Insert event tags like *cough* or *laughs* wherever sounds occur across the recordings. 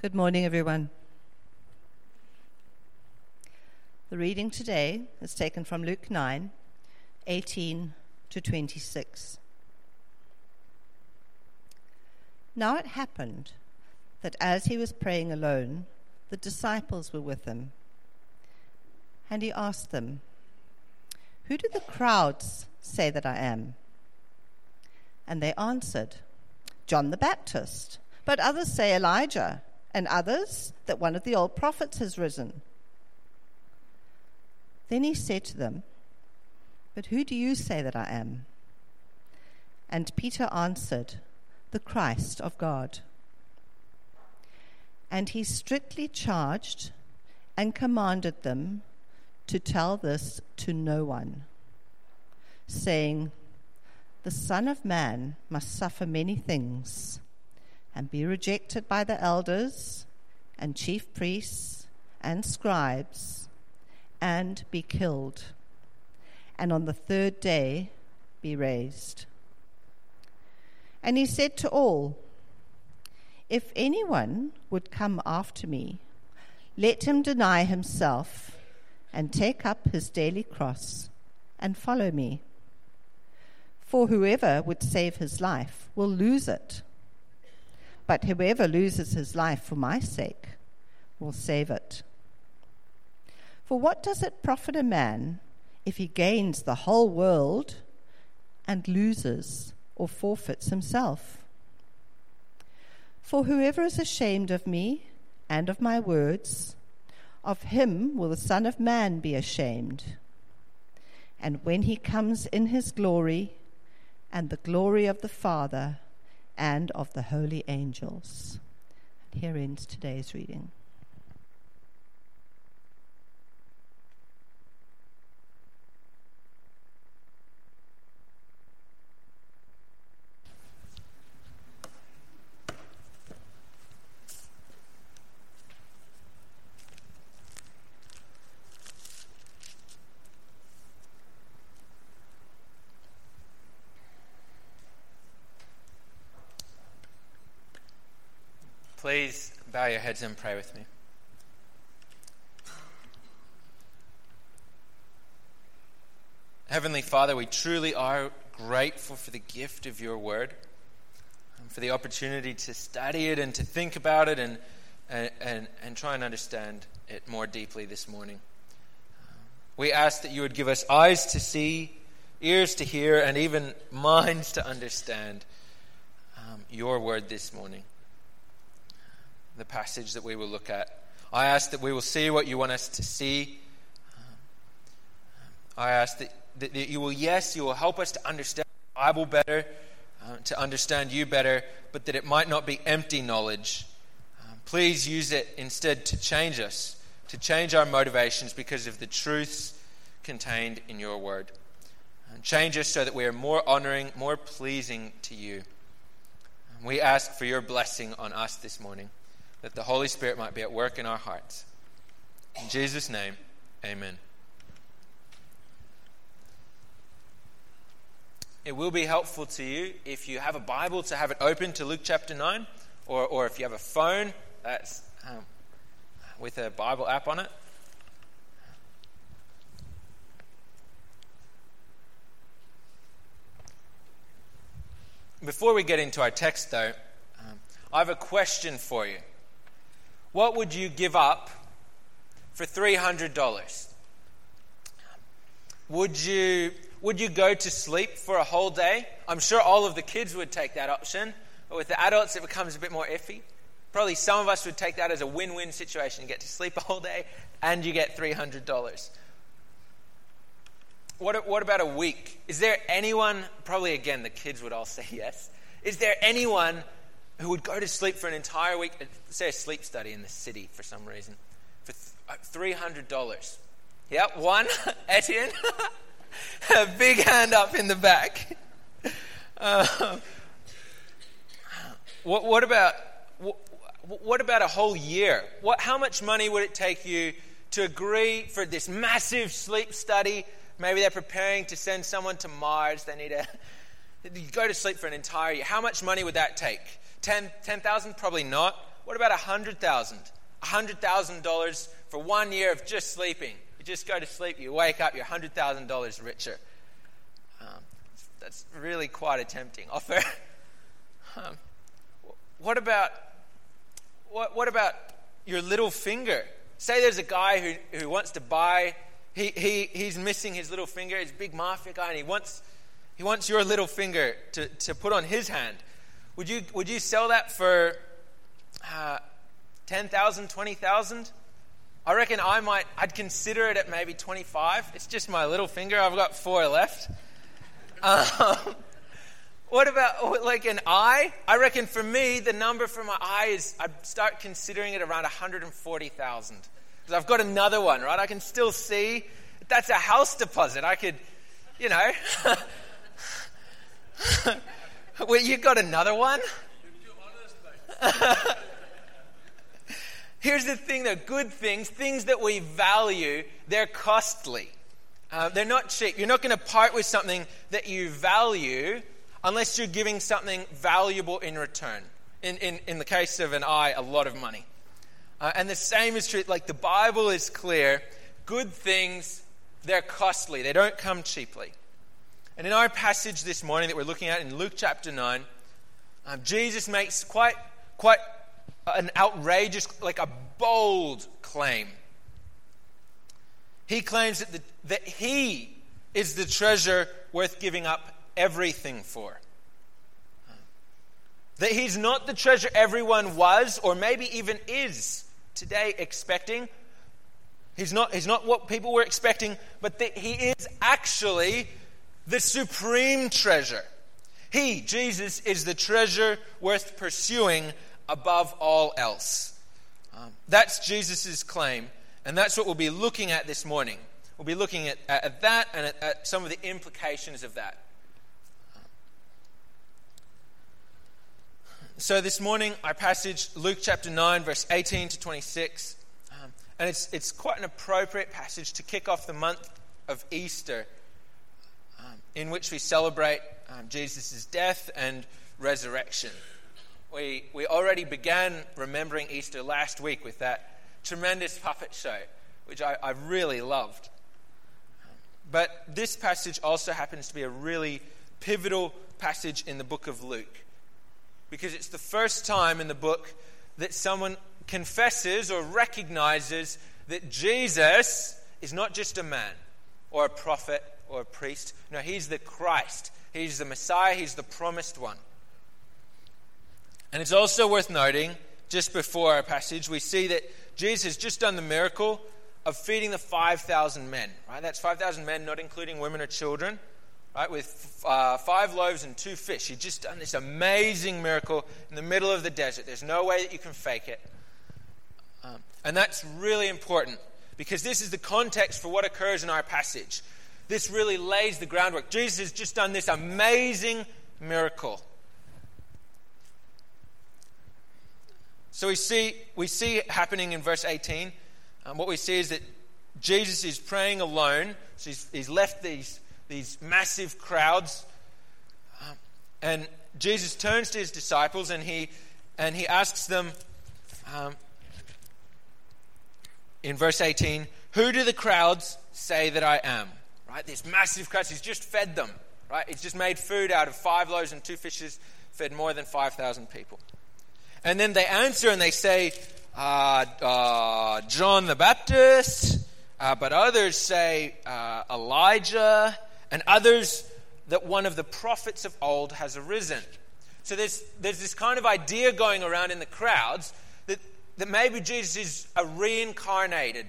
Good morning, everyone. The reading today is taken from Luke 9 18 to 26. Now it happened that as he was praying alone, the disciples were with him. And he asked them, Who do the crowds say that I am? And they answered, John the Baptist, but others say Elijah and others that one of the old prophets has risen. Then he said to them, But who do you say that I am? And Peter answered, The Christ of God. And he strictly charged and commanded them to tell this to no one, saying, The Son of Man must suffer many things and be rejected by the elders and chief priests and scribes and be killed, and on the third day be raised. And he said to all, If anyone would come after me, let him deny himself and take up his daily cross and follow me. For whoever would save his life will lose it but whoever loses his life for my sake will save it. For what does it profit a man if he gains the whole world and loses or forfeits himself? For whoever is ashamed of me and of my words, of him will the Son of Man be ashamed. And when he comes in his glory and the glory of the Father, and of the holy angels. Here ends today's reading. Please bow your heads and pray with me. Heavenly Father, we truly are grateful for the gift of your word, and for the opportunity to study it and to think about it and, and, and, and try and understand it more deeply this morning. We ask that you would give us eyes to see, ears to hear, and even *laughs* minds to understand um, your word this morning the passage that we will look at. I ask that we will see what you want us to see. I ask that, that, you will, yes, you will help us to understand the Bible better, uh, to understand you better, but that it might not be empty knowledge. Uh, please use it instead to change us, to change our motivations because of the truths contained in your word. And change us so that we are more honoring, more pleasing to you. We ask for your blessing on us this morning that the Holy Spirit might be at work in our hearts. In Jesus' name, amen. It will be helpful to you if you have a Bible to have it open to Luke chapter 9, or, or if you have a phone that's um, with a Bible app on it. Before we get into our text, though, um, I have a question for you. What would you give up for $300? Would you, would you go to sleep for a whole day? I'm sure all of the kids would take that option, but with the adults, it becomes a bit more iffy. Probably some of us would take that as a win win situation. You get to sleep a whole day and you get $300. What, what about a week? Is there anyone, probably again, the kids would all *laughs* say yes. Is there anyone who would go to sleep for an entire week, uh, say a sleep study in the city for some reason, for $300. Uh, yeah, one, *laughs* Etienne. *laughs* a big hand up in the back. *laughs* Uh, what, what, about what, what, about a whole year? What, how much money would it take you to agree for this massive sleep study? Maybe they're preparing to send someone to Mars. They need to go to sleep for an entire year. How much money would that take? 10,000? 10, Probably not. What about $100,000? $100,000 for one year of just sleeping. You just go to sleep, you wake up, you're $100,000 richer. Um, that's really quite a tempting offer. *laughs* um, what about what, what about your little finger? Say there's a guy who, who wants to buy, he, he, he's missing his little finger, he's a big mafia guy, and he wants, he wants your little finger to, to put on his hand. Would you, would you sell that for uh, 10,000, 20,000? I reckon I might, I'd consider it at maybe 25. It's just my little finger. I've got four left. Um, *laughs* what about like an eye? I reckon for me, the number for my eye is, I'd start considering it around 140,000. Because I've got another one, right? I can still see. That's a house deposit. I could, you know. *laughs* well, you got another one? Here's the thing though good things, things that we value, they're costly. Uh, they're not cheap. You're not going to part with something that you value unless you're giving something valuable in return. In, in, in the case of an eye, a lot of money. Uh, and the same is true. Like the Bible is clear good things, they're costly, they don't come cheaply. And in our passage this morning that we're looking at in Luke chapter 9, um, Jesus makes quite, quite an outrageous, like a bold claim. He claims that, the, that he is the treasure worth giving up everything for. That he's not the treasure everyone was, or maybe even is today expecting. He's not, he's not what people were expecting, but that he is actually the supreme treasure. He, Jesus, is the treasure worth pursuing above all else. Um, that's Jesus' claim, and that's what we'll be looking at this morning. We'll be looking at, at that and at, at some of the implications of that. So, this morning, our passage, Luke chapter 9, verse 18 to 26, um, and it's, it's quite an appropriate passage to kick off the month of Easter, in which we celebrate um, Jesus' death and resurrection. We, we already began remembering Easter last week with that tremendous puppet show, which I, I really loved. But this passage also happens to be a really pivotal passage in the book of Luke because it's the first time in the book that someone confesses or recognizes that Jesus is not just a man or a prophet or a priest. No, he's the Christ. He's the Messiah. He's the promised one. And it's also worth noting, just before our passage, we see that Jesus has just done the miracle of feeding the 5,000 men. Right? That's 5,000 men, not including women or children, right? With uh, five loaves and two fish. He's just done this amazing miracle in the middle of the desert. There's no way that you can fake it. Um, and that's really important because this is the context for what occurs in our passage. This really lays the groundwork. Jesus has just done this amazing miracle. So we see, we see it happening in verse 18. Um, what we see is that Jesus is praying alone. So he's, he's left these, these massive crowds. Um, and Jesus turns to his disciples and he, and he asks them um, in verse 18, Who do the crowds say that I am? Right? This massive crowd. He's just fed them. Right? He's just made food out of five loaves and two fishes, fed more than 5,000 people. And then they answer and they say, uh, uh, John the Baptist, uh, but others say uh, Elijah, and others that one of the prophets of old has arisen. So there's, there's this kind of idea going around in the crowds that, that maybe Jesus is a reincarnated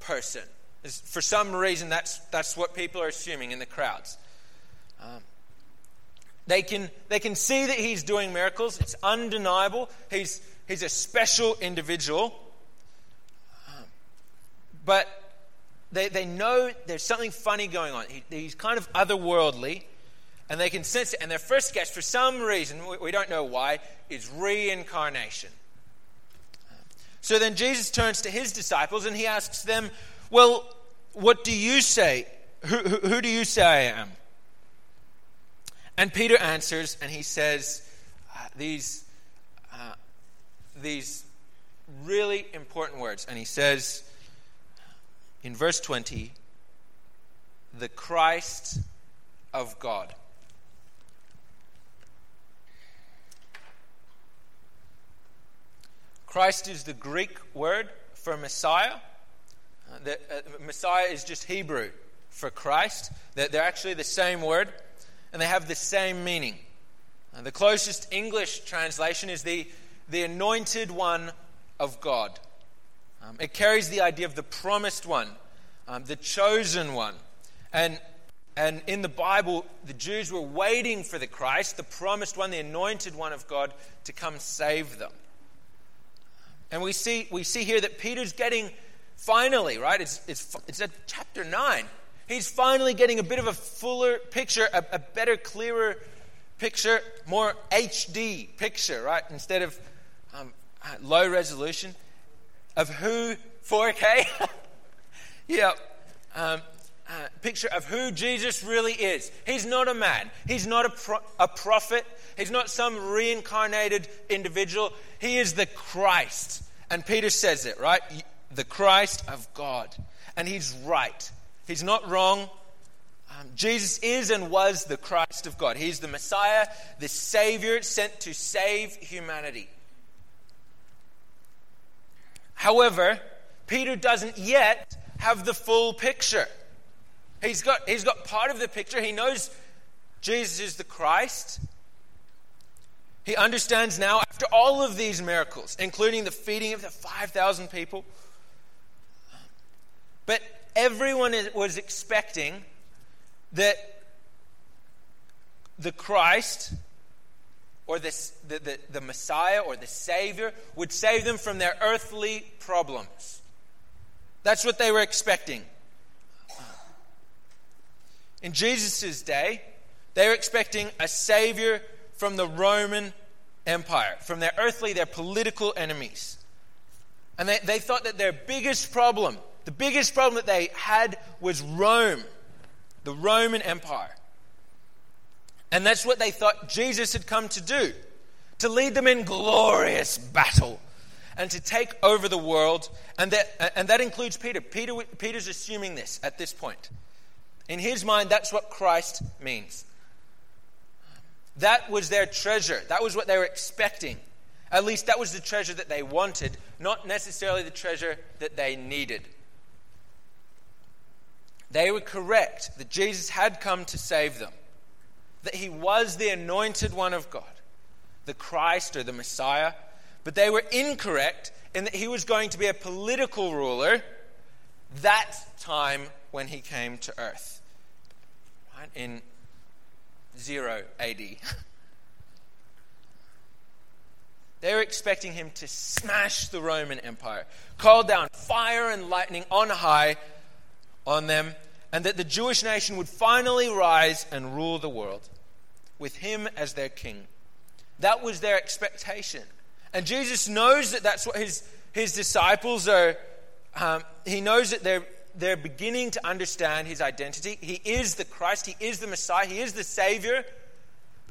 person. For some reason, that's, that's what people are assuming in the crowds. Um, they can, they can see that he's doing miracles. It's undeniable. He's, he's a special individual. Um, but they, they know there's something funny going on. He, he's kind of otherworldly, and they can sense it. And their first guess, for some reason, we, we don't know why, is reincarnation. So then Jesus turns to his disciples and he asks them, Well, what do you say? Who, who, who do you say I am? And Peter answers and he says uh, these, uh, these really important words. And he says in verse 20, the Christ of God. Christ is the Greek word for Messiah. The, uh, Messiah is just Hebrew for Christ. They're, they're, actually the same word, and they have the same meaning. Uh, the closest English translation is the, the anointed one of God. Um, it carries the idea of the promised one, um, the chosen one. And, and in the Bible, the Jews were waiting for the Christ, the promised one, the anointed one of God, to come save them. And we see, we see here that Peter's getting, finally, right? It's, it's, it's at chapter 9. He's finally getting a bit of a fuller picture, a, a better, clearer picture, more HD picture, right? Instead of um, low resolution, of who, 4K? *laughs* yeah. Um, uh, picture of who Jesus really is. He's not a man. He's not a, pro- a prophet. He's not some reincarnated individual. He is the Christ. And Peter says it, right? The Christ of God. And he's right. He's not wrong. Um, Jesus is and was the Christ of God. He's the Messiah, the Savior sent to save humanity. However, Peter doesn't yet have the full picture. He's got, he's got part of the picture. He knows Jesus is the Christ. He understands now, after all of these miracles, including the feeding of the 5,000 people, but everyone was expecting that the Christ or the, the, the, Messiah or the Savior would save them from their earthly problems. That's what they were expecting. In Jesus' day, they were expecting a Savior from the Roman Empire, from their earthly, their political enemies. And they, they thought that their biggest problem, the biggest problem that they had was Rome, the Roman Empire. And that's what they thought Jesus had come to do to lead them in glorious battle and to take over the world. And that, and that includes Peter. Peter. Peter's assuming this at this point. In his mind, that's what Christ means. That was their treasure. That was what they were expecting. At least that was the treasure that they wanted, not necessarily the treasure that they needed. They were correct that Jesus had come to save them, that he was the anointed one of God, the Christ or the Messiah, but they were incorrect in that he was going to be a political ruler that time when he came to earth right, in 0 AD. *laughs* They were expecting him to smash the Roman Empire, call down fire and lightning on high on them, and that the Jewish nation would finally rise and rule the world with him as their king. That was their expectation. And Jesus knows that that's what his, his disciples are, um, he knows that they're they're beginning to understand his identity. He is the Christ, he is the Messiah, he is the Savior.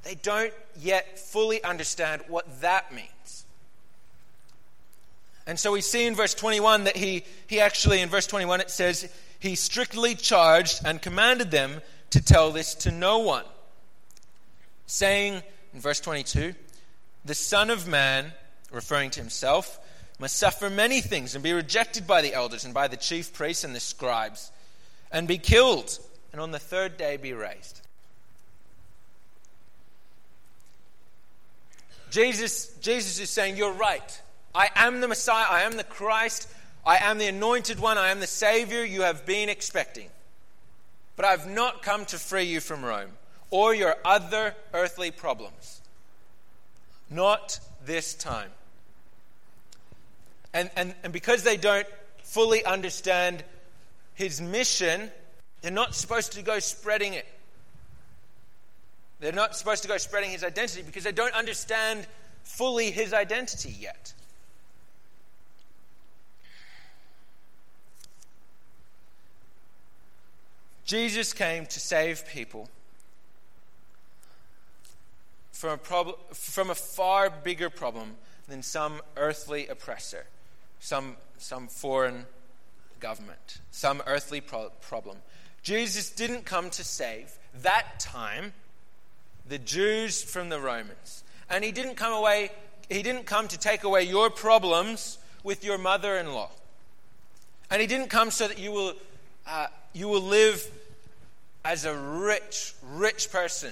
They don't yet fully understand what that means. And so we see in verse 21 that he, he actually, in verse 21, it says, he strictly charged and commanded them to tell this to no one, saying in verse 22, the Son of Man, referring to himself, must suffer many things and be rejected by the elders and by the chief priests and the scribes and be killed and on the third day be raised. Jesus, Jesus is saying, You're right. I am the Messiah. I am the Christ. I am the anointed one. I am the Savior you have been expecting. But I've not come to free you from Rome or your other earthly problems. Not this time. And, and, and because they don't fully understand his mission, they're not supposed to go spreading it. They're not supposed to go spreading his identity because they don't understand fully his identity yet. Jesus came to save people from a, prob- from a far bigger problem than some earthly oppressor some, some foreign government, some earthly pro- problem. Jesus didn't come to save that time the Jews from the Romans. And he didn't come away he didn't come to take away your problems with your mother-in-law. And he didn't come so that you will uh, you will live as a rich, rich person,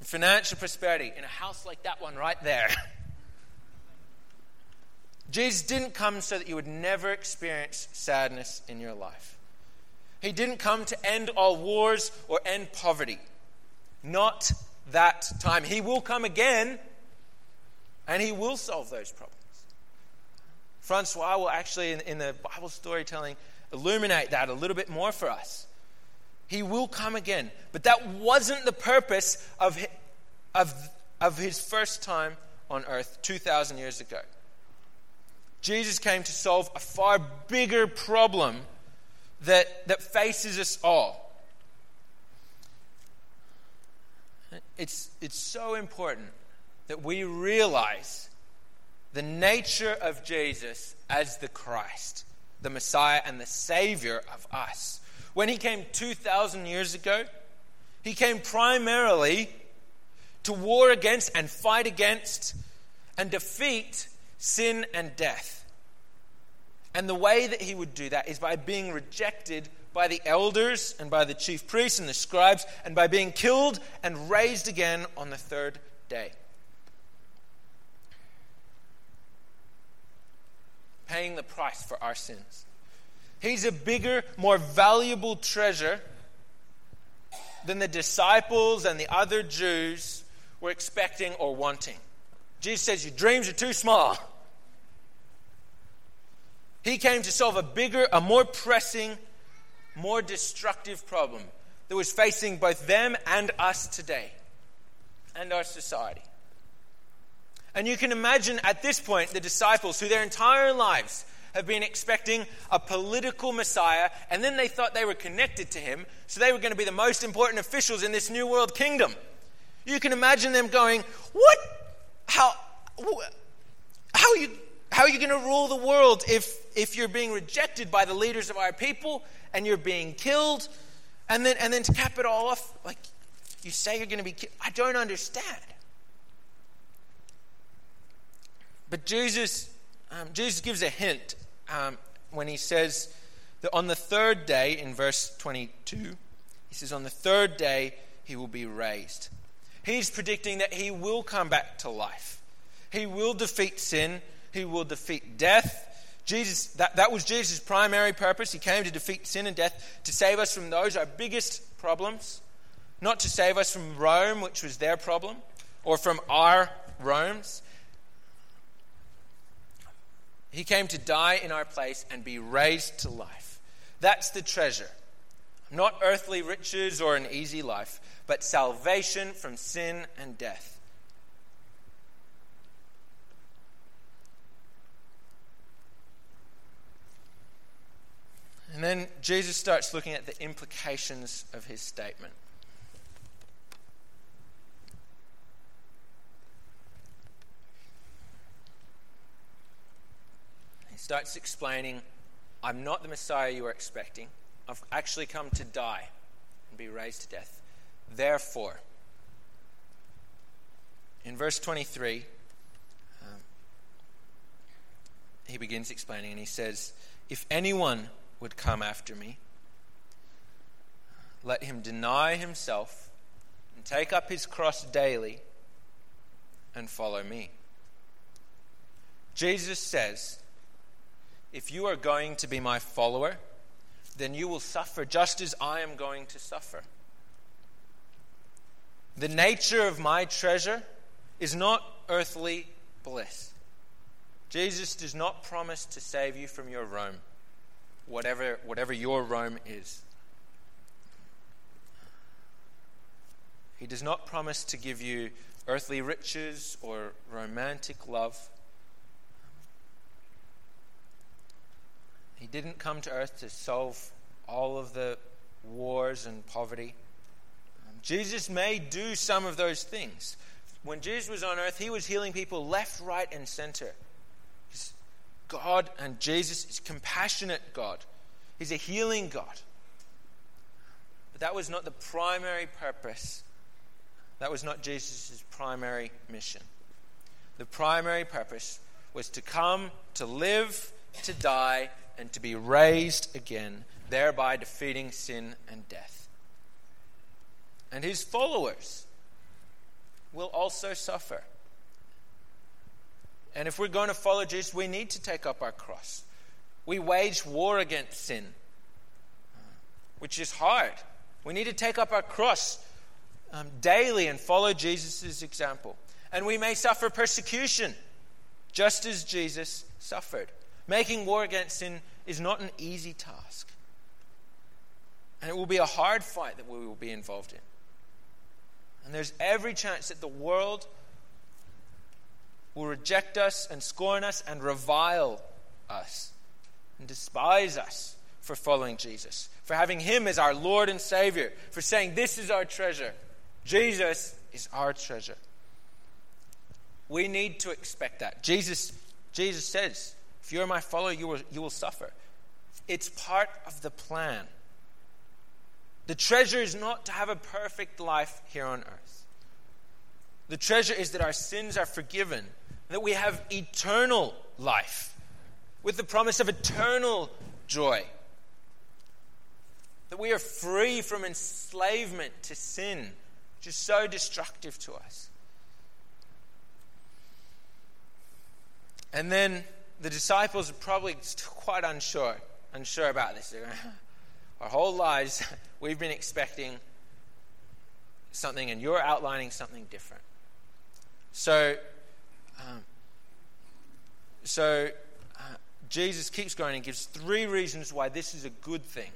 financial prosperity, in a house like that one right there. *laughs* Jesus didn't come so that you would never experience sadness in your life. He didn't come to end all wars or end poverty. Not that time. He will come again and he will solve those problems. Francois will actually, in, in the Bible storytelling, illuminate that a little bit more for us. He will come again. But that wasn't the purpose of his, of, of his first time on earth 2,000 years ago. Jesus came to solve a far bigger problem that, that faces us all. It's, it's so important that we realize the nature of Jesus as the Christ, the Messiah, and the Savior of us. When he came 2,000 years ago, he came primarily to war against and fight against and defeat sin and death. And the way that he would do that is by being rejected by the elders and by the chief priests and the scribes, and by being killed and raised again on the third day. Paying the price for our sins. He's a bigger, more valuable treasure than the disciples and the other Jews were expecting or wanting. Jesus says, Your dreams are too small. He came to solve a bigger, a more pressing, more destructive problem that was facing both them and us today and our society. And you can imagine at this point the disciples who their entire lives have been expecting a political Messiah, and then they thought they were connected to him, so they were going to be the most important officials in this new world kingdom. You can imagine them going, What? How? How are you how are you going to rule the world if, if you're being rejected by the leaders of our people and you're being killed? And then, and then to cap it all off, like you say you're going to be killed. I don't understand. But Jesus, um, Jesus gives a hint um, when he says that on the third day, in verse 22, he says, On the third day, he will be raised. He's predicting that he will come back to life. He will defeat sin he will defeat death. Jesus, that, that was Jesus' primary purpose. He came to defeat sin and death, to save us from those, our biggest problems. Not to save us from Rome, which was their problem, or from our Rome's. He came to die in our place and be raised to life. That's the treasure. Not earthly riches or an easy life, but salvation from sin and death. And then Jesus starts looking at the implications of his statement. Starts explaining I'm not the Messiah you were expecting. I've actually come to die and be raised to death. Therefore, in verse 23, um, he begins explaining and he says, If anyone would come after me. Let him deny himself and take up his cross daily and follow me. Jesus says, If you are going to be my follower, then you will suffer just as I am going to suffer. The nature of my treasure is not earthly bliss. Jesus does not promise to save you from your Rome whatever, whatever your Rome is. He does not promise to give you earthly riches or romantic love. He didn't come to earth to solve all of the wars and poverty. Um, Jesus may do some of those things. When Jesus was on earth, he was healing people left, right, and center God and Jesus is compassionate God. He's a healing God. But that was not the primary purpose. That was not Jesus' primary mission. The primary purpose was to come, to live, to die, and to be raised again, thereby defeating sin and death. And his followers will also suffer. And if we're going to follow Jesus, we need to take up our cross. We wage war against sin, which is hard. We need to take up our cross um, daily and follow Jesus' example. And we may suffer persecution, just as Jesus suffered. Making war against sin is not an easy task. And it will be a hard fight that we will be involved in. And there's every chance that the world will reject us and scorn us and revile us and despise us for following Jesus, for having Him as our Lord and Savior, for saying, This is our treasure. Jesus is our treasure. We need to expect that. Jesus, Jesus says, You're my follower, you will, you will suffer. It's part of the plan. The treasure is not to have a perfect life here on earth. The treasure is that our sins are forgiven that we have eternal life with the promise of eternal joy. That we are free from enslavement to sin, which is so destructive to us. And then the disciples are probably quite unsure, unsure about this. *laughs* Our whole lives, *laughs* we've been expecting something, and you're outlining something different. So um, so uh, Jesus keeps going and gives three reasons why this is a good thing.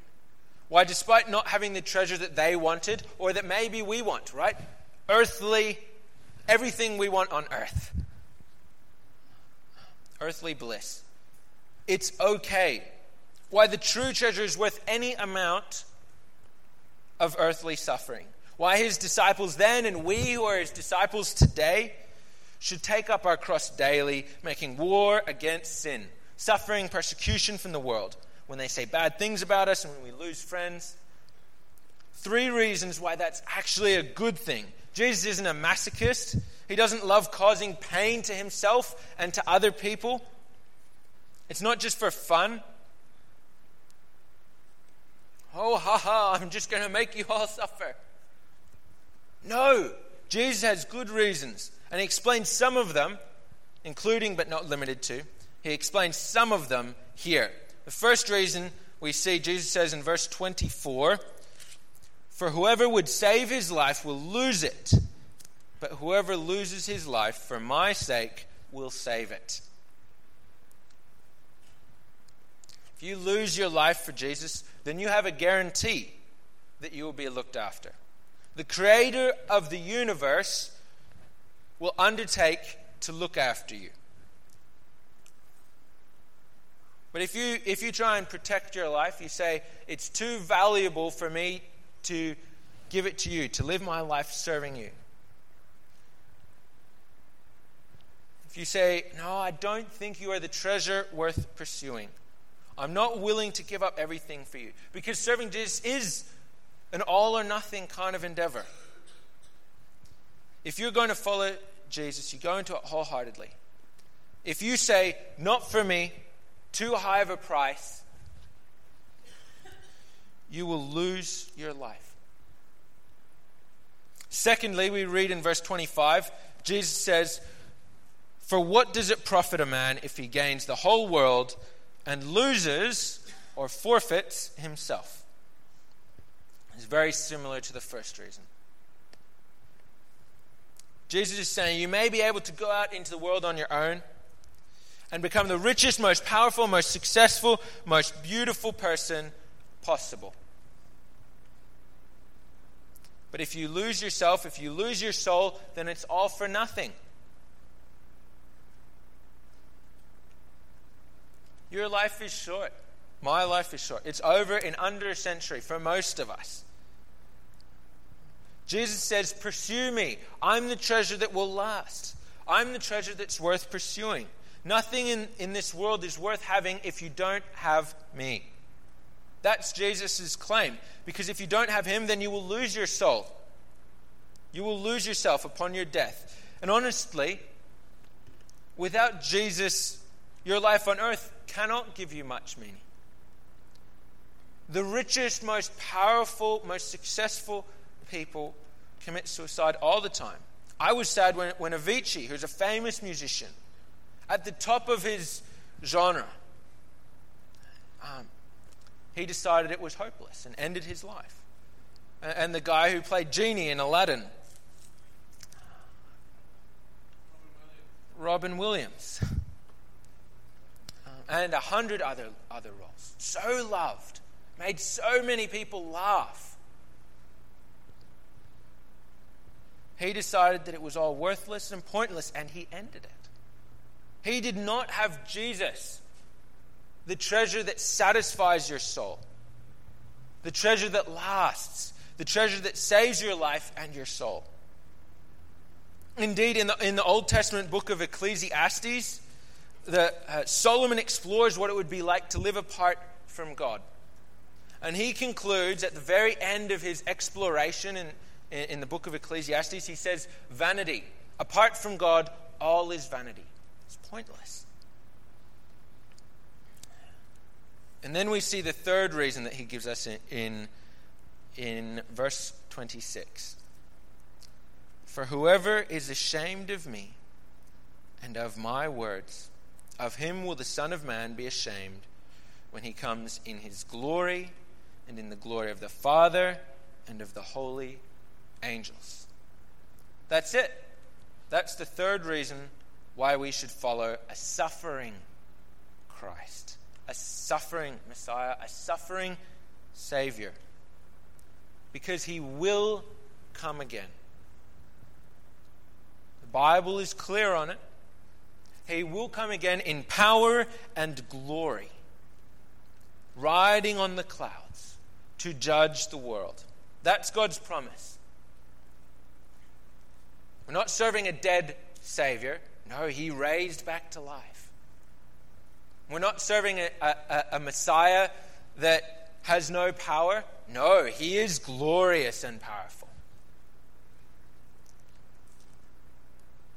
Why, despite not having the treasure that they wanted, or that maybe we want, right? Earthly, everything we want on earth, earthly bliss. It's okay. Why the true treasure is worth any amount of earthly suffering. Why his disciples then and we who are his disciples today should take up our cross daily, making war against sin, suffering persecution from the world when they say bad things about us and when we lose friends. Three reasons why that's actually a good thing. Jesus isn't a masochist. He doesn't love causing pain to himself and to other people. It's not just for fun. Oh, ha ha, I'm just going to make you all *laughs* suffer. No, Jesus has good reasons and he explains some of them, including but not limited to. He explains some of them here. The first reason we see, Jesus says in verse 24 For whoever would save his life will lose it, but whoever loses his life for my sake will save it. If you lose your life for Jesus, then you have a guarantee that you will be looked after. The creator of the universe will undertake to look after you. But if you, if you try and protect your life, you say, it's too valuable for me to give it to you, to live my life serving you. You say, no, I don't think you are the treasure worth pursuing, I'm not willing to give up everything for you. Because serving Jesus is an all or nothing kind of endeavor. If you're going to follow Jesus, you go into it wholeheartedly. If you say, not for me, too high of a price, you will lose your life. Secondly, we read in verse 25, Jesus says, For what does it profit a man if he gains the whole world and loses or forfeits himself? It's very similar to the first reason. Jesus is saying you may be able to go out into the world on your own and become the richest, most powerful, most successful, most beautiful person possible. But if you lose yourself, if you lose your soul, then it's all for nothing. Your life is short. My life is short. It's over in under a century for most of us. Jesus says, Pursue me. I'm the treasure that will last. I'm the treasure that's worth pursuing. Nothing in, in this world is worth having if you don't have me. That's Jesus' claim. Because if you don't have him, then you will lose your soul. You will lose yourself upon your death. And honestly, without Jesus, your life on earth cannot give you much meaning. The richest, most powerful, most successful people commit suicide all the time. I was sad when, when Avicii, who's a famous musician, at the top of his genre, um, he decided it was hopeless and ended his life. And, and the guy who played Genie in Aladdin, Robin Williams, um, and a hundred other, other roles. So loved, made so many people laugh. He decided that it was all worthless and pointless, and he ended it. He did not have Jesus, the treasure that satisfies your soul, the treasure that lasts, the treasure that saves your life and your soul. Indeed, in the, in the Old Testament book of Ecclesiastes, the, uh, Solomon explores what it would be like to live apart from God. And he concludes at the very end of his exploration in, in, the book of Ecclesiastes, he says, Vanity. Apart from God, all is vanity It's pointless. And then we see the third reason that he gives us in, in, in verse 26. For whoever is ashamed of me and of my words, of him will the Son of Man be ashamed when he comes in his glory and in the glory of the Father and of the holy angels. That's it. That's the third reason why we should follow a suffering Christ, a suffering Messiah, a suffering Savior. Because he will come again. The Bible is clear on it. He will come again in power and glory, riding on the clouds to judge the world. That's God's promise. We're not serving a dead Savior. No, he raised back to life. We're not serving a, a, a, Messiah that has no power. No, he is glorious and powerful.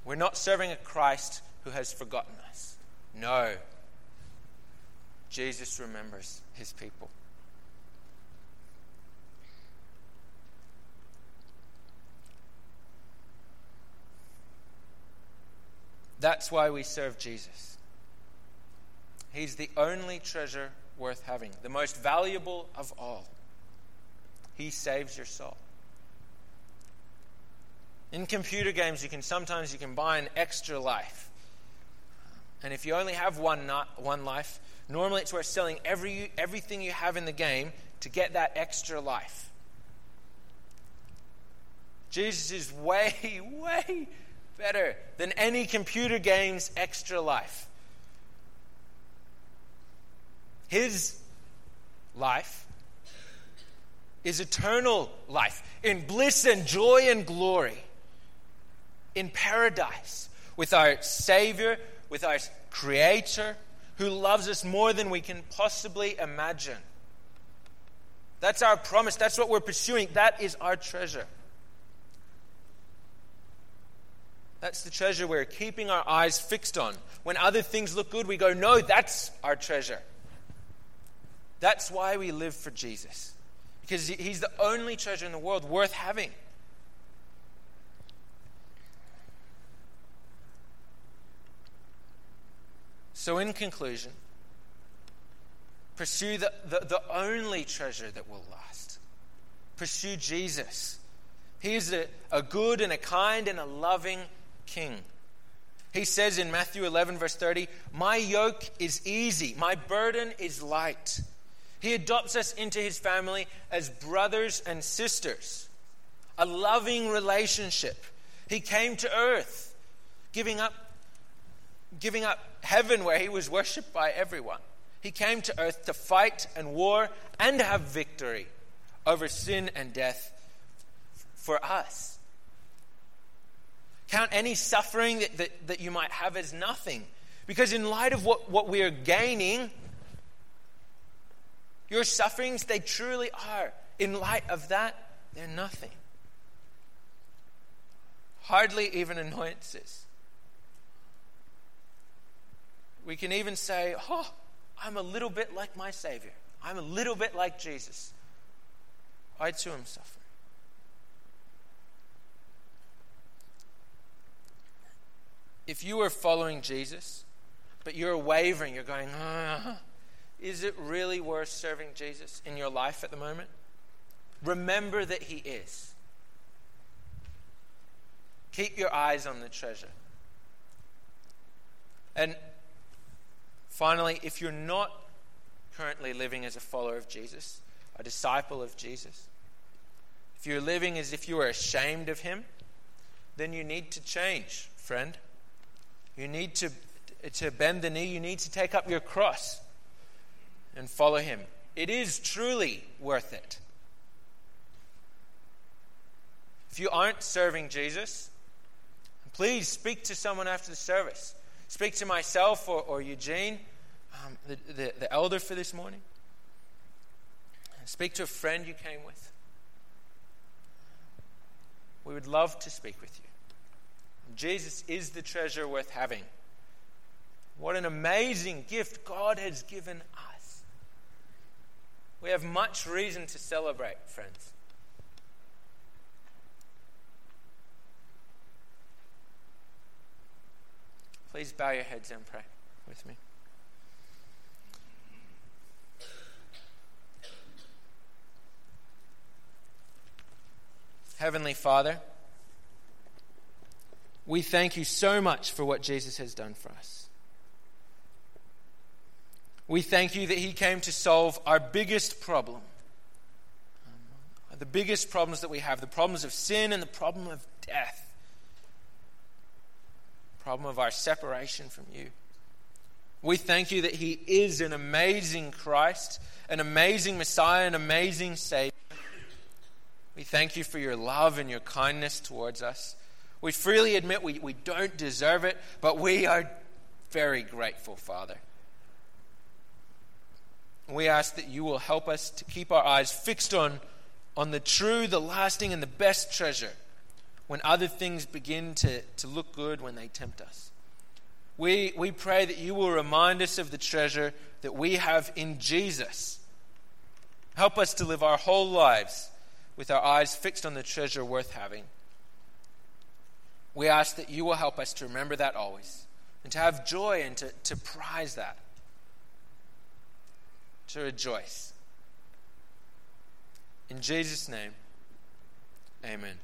We're not serving a Christ who has forgotten us. No. Jesus remembers his people. That's why we serve Jesus. He's the only treasure worth having, the most valuable of all. He saves your soul. In computer games, you can sometimes you can buy an extra life. And if you only have one, not, one life, normally it's worth selling every, everything you have in the game to get that extra life. Jesus is way, *laughs* way better than any computer game's extra life. His life is eternal life in bliss and joy and glory in paradise with our Savior, with our Creator, who loves us more than we can possibly imagine. That's our promise. That's what we're pursuing. That is our treasure. That's the treasure we're keeping our eyes fixed on. When other things look good, we go, no, that's our treasure. That's why we live for Jesus. Because he's the only treasure in the world worth having. So, in conclusion, pursue the, the, the, only treasure that will last. Pursue Jesus. He is a, a good and a kind and a loving king. He says in Matthew 11, verse 30, My yoke is easy, my burden is light. He adopts us into his family as brothers and sisters, a loving relationship. He came to earth, giving up, giving up heaven where he was worshipped by everyone. He came to earth to fight and war and have victory over sin and death for us. Count any suffering that, that, that you might have as nothing Because, in light of what, what we are gaining, your sufferings, they truly are. In light of that, they're nothing. Hardly even annoyances. We can even say, Oh, I'm a little bit like my Savior. I'm a little bit like Jesus. I too am suffering. If you are following Jesus, but you're wavering, you're going, ah, is it really worth serving Jesus in your life at the moment? Remember that He is. Keep your eyes on the treasure. And finally, if you're not currently living as a follower of Jesus, a disciple of Jesus, if you're living as if you are ashamed of Him, then you need to change, friend. You need to, to bend the knee. You need to take up your cross and follow Him. It is truly worth it. If you aren't serving Jesus, please speak to someone after the service. Speak to myself or, or Eugene, um, the, the, the elder for this morning. Speak to a friend you came with. We would love to speak with you. Jesus is the treasure worth having. What an amazing gift God has given us. We have much reason to celebrate, friends. Please bow your heads and pray with me. Heavenly Father, we thank you so much for what Jesus has done for us. We thank you that he came to solve our biggest problem. the biggest problems that we have the problems of sin and the problem of death, problem of our separation from you. We thank you that he is an amazing Christ, an amazing Messiah, an amazing Savior. We thank you for your love and your kindness towards us. We freely admit we, we don't deserve it, but we are very grateful, Father. We ask that you will help us to keep our eyes fixed on, on the true, the lasting, and the best treasure when other things begin to, to look good when they tempt us. We, we pray that you will remind us of the treasure that we have in Jesus. Help us to live our whole lives with our eyes fixed on the treasure worth having. We ask that you will help us to remember that always and to have joy and to, to prize that, to rejoice. In Jesus' name, amen.